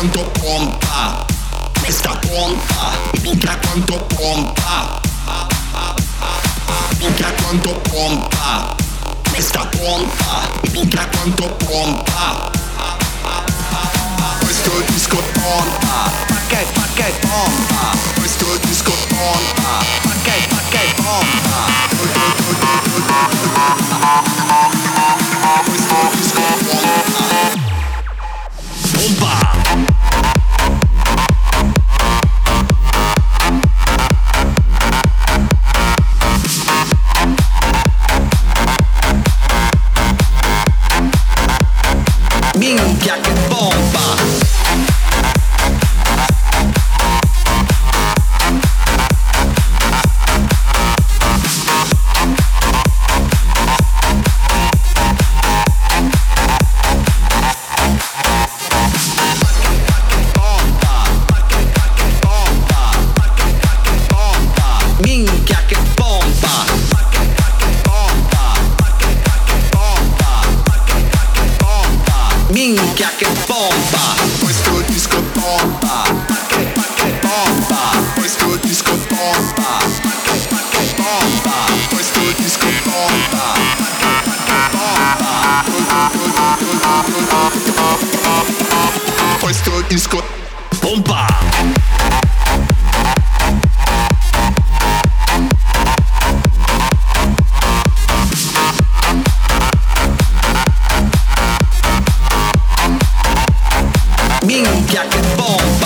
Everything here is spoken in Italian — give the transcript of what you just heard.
quanto pompa. Questa pompa minchia quanto pompa. Minchia quanto pompa. Questa pompa minchia quanto pompa. Questo disco pompa. Fa che pompa? Questo disco pompa. Fa che pompa minchia che bomba que bomba. Pois que o disco bomba. Que, que bomba. Pois que o disco bomba. Que, que bomba. Pois que o disco bomba. Pois que o disco bomba. Minchia che bomba